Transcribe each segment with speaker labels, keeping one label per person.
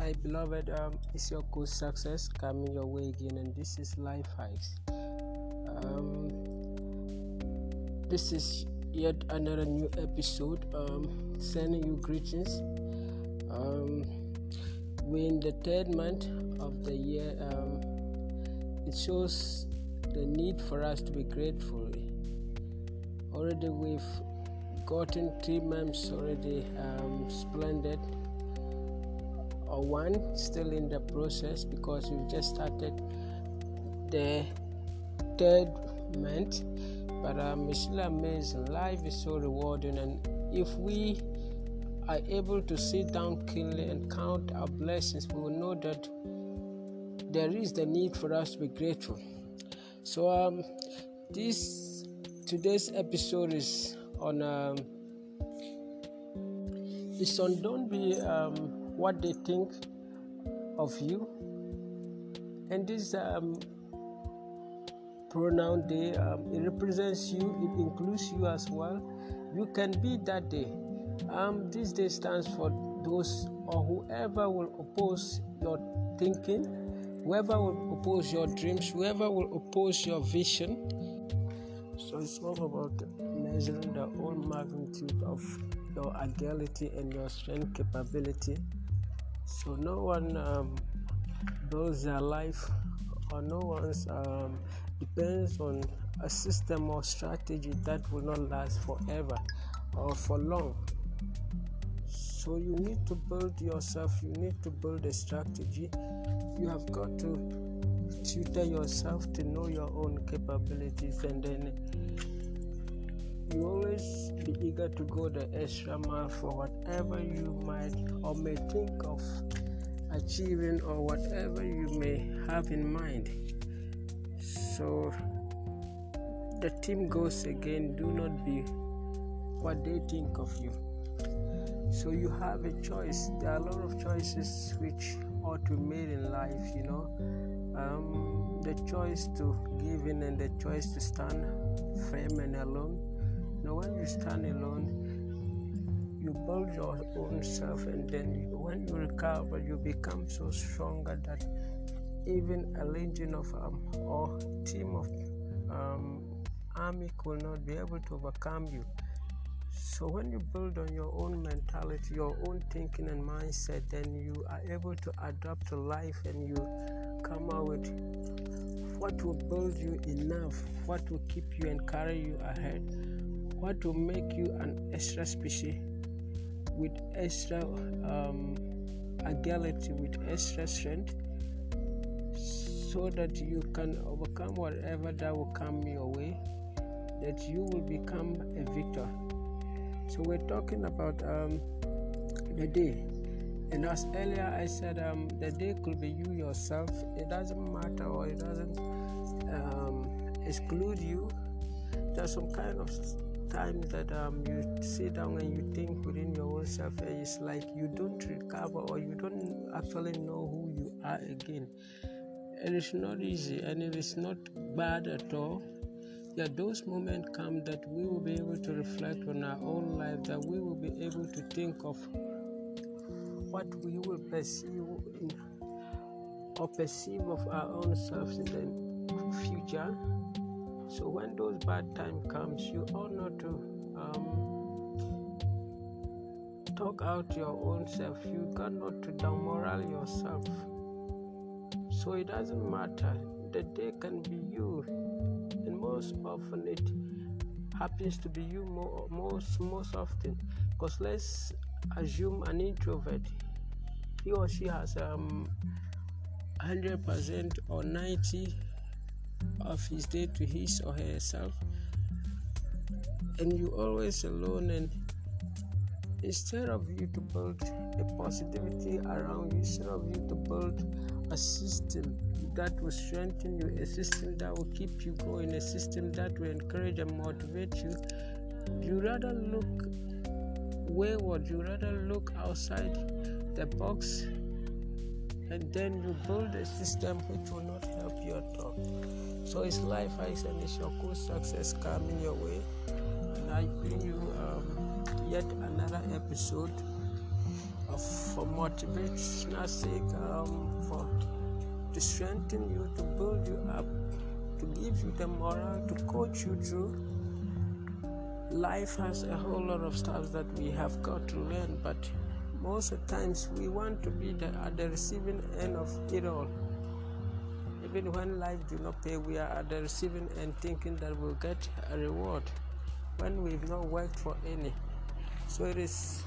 Speaker 1: Hi, beloved. Um, it's your coach success coming your way again, and this is Life Hikes. Um, this is yet another new episode. Um, sending you greetings. Um, we're in the third month of the year. Um, it shows the need for us to be grateful. Already, we've gotten three months already um, splendid one still in the process because we've just started the third month. But um, it's still amazing life is so rewarding and if we are able to sit down keenly and count our blessings we will know that there is the need for us to be grateful. So um, this today's episode is on um, it's on don't be um, what they think of you. And this um, pronoun day um, it represents you it includes you as well. You can be that day um, this day stands for those or whoever will oppose your thinking whoever will oppose your dreams whoever will oppose your vision. So it's all about measuring the whole magnitude of your agility and your strength capability. So no one um, builds their life or no one's um, depends on a system or strategy that will not last forever or for long. So you need to build yourself, you need to build a strategy. You have got to tutor yourself to know your own capabilities and then you always be eager to go the extra mile for whatever you might or may think of achieving or whatever you may have in mind. So the team goes again, do not be what they think of you. So you have a choice. There are a lot of choices which ought to be made in life, you know. Um, the choice to give in and the choice to stand firm and alone know, when you stand alone, you build your own self, and then when you recover, you become so stronger that even a legion of um, or team of um, army could not be able to overcome you. So when you build on your own mentality, your own thinking and mindset, then you are able to adapt to life and you come out with what will build you enough, what will keep you and carry you ahead what will make you an extra species with extra um, agility, with extra strength, so that you can overcome whatever that will come your way, that you will become a victor. So we're talking about um, the day. And as earlier I said, um, the day could be you yourself. It doesn't matter or it doesn't um, exclude you. There's some kind of times that um, you sit down and you think within your own self and it's like you don't recover or you don't actually know who you are again. And it's not easy and it is not bad at all. Yeah those moments come that we will be able to reflect on our own life that we will be able to think of what we will perceive in, or perceive of our own selves in the future so when those bad time comes, you ought not to um, talk out your own self. You got not to demoral yourself. So it doesn't matter. The day can be you, and most often it happens to be you more, most most often. Because let's assume an introvert, he or she has um 100% or 90 of his day to his or herself. And you always alone and instead of you to build a positivity around you instead of you to build a system that will strengthen you a system that will keep you going a system that will encourage and motivate you you rather look wayward you rather look outside the box and then you build a system which will not help you at all. So it's life hikes and it's your cool success coming your way. And I bring you um, yet another episode of for motivational sake, um, for to strengthen you, to build you up, to give you the moral, to coach you through. Life has a whole lot of stuff that we have got to learn, but most of times we want to be the, at the receiving end of it all. Even when life do not pay, we are at the receiving end thinking that we'll get a reward when we've not worked for any. So it is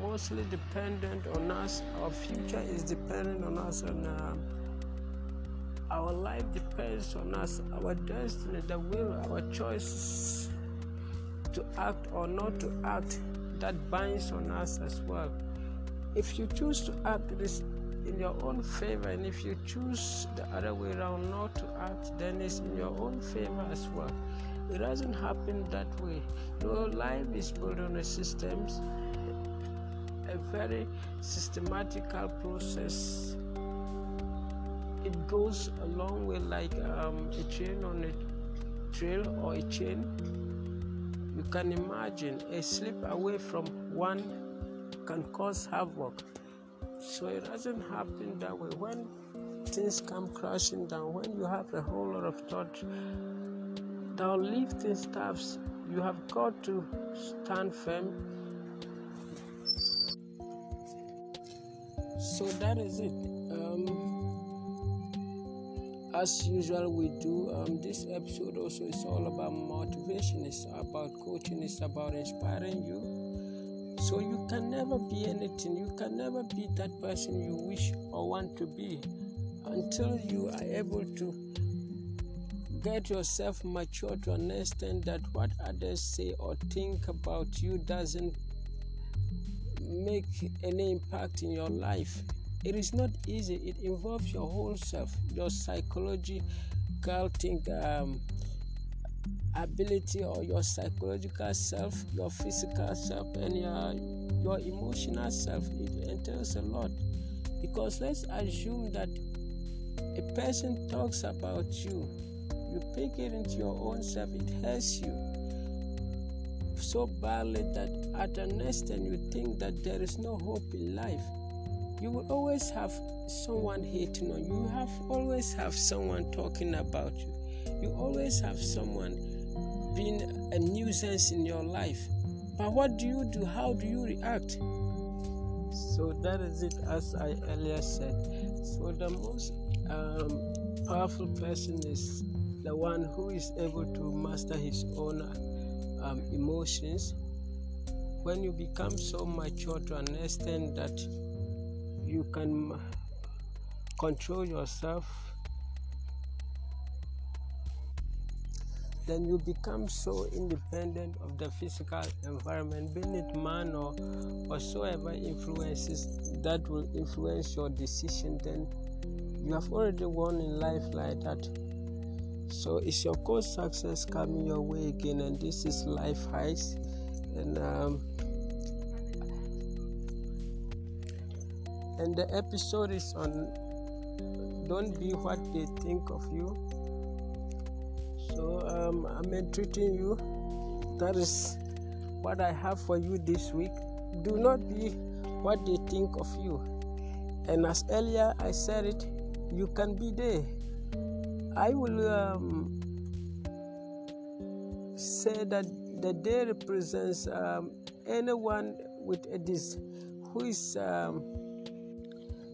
Speaker 1: mostly dependent on us. Our future is dependent on us, and uh, our life depends on us. Our destiny, the will, our choices to act or not to act, that binds on us as well. If you choose to act this in your own favor, and if you choose the other way around not to act, then it's in your own favor as well. It doesn't happen that way. No, life is built on a systems, a very systematical process. It goes a long way like um, a chain on a trail or a chain. You can imagine a slip away from one can cause havoc. So it doesn't happen that way. When things come crashing down, when you have a whole lot of thought thou lifting staffs, you have got to stand firm. So that is it. Um, as usual, we do. Um, this episode also is all about motivation. It's about coaching. It's about inspiring you. So you can never be anything. You can never be that person you wish or want to be until you are able to get yourself mature to understand that what others say or think about you doesn't make any impact in your life. It is not easy. It involves your whole self, your psychological think um, ability or your psychological self, your physical self, and your your emotional self. It entails a lot because let's assume that a person talks about you you pick it into your own self, it hurts you so badly that at an instant you think that there is no hope in life. You will always have someone hating on you. You have always have someone talking about you. You always have someone being a nuisance in your life. But what do you do? How do you react? So that is it, as I earlier said. So the most um, powerful person is the one who is able to master his own um, emotions, when you become so mature to understand that you can control yourself, then you become so independent of the physical environment, be it man or whatsoever influences that will influence your decision, then you have already won in life like that. So it's your coach success coming your way again, and this is Life Hikes, and um, and the episode is on don't be what they think of you. So um, I'm entreating you. That is what I have for you this week. Do not be what they think of you. And as earlier I said it, you can be there I will um, say that the day represents um, anyone with a dis who is um,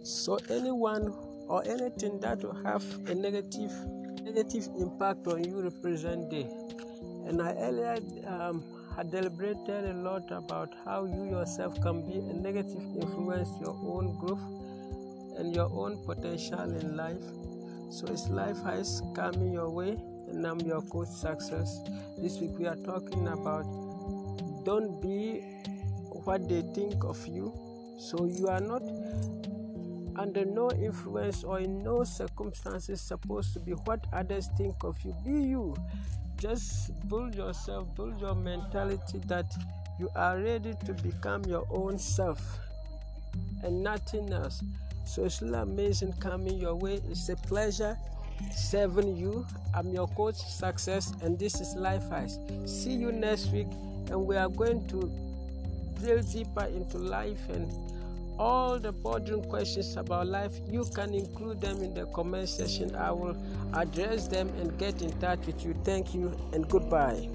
Speaker 1: so anyone or anything that will have a negative negative impact on you represent day. And I earlier um, had deliberated a lot about how you yourself can be a negative influence your own growth and your own potential in life so it's life has coming your way, and I'm your coach success. This week we are talking about don't be what they think of you. So you are not under no influence or in no circumstances supposed to be what others think of you. Be you. Just build yourself, build your mentality that you are ready to become your own self and nothing else. So it's amazing coming your way. It's a pleasure serving you. I'm your coach, Success, and this is Life Hikes. See you next week, and we are going to drill deeper into life and all the bothering questions about life, you can include them in the comment section. I will address them and get in touch with you. Thank you and goodbye.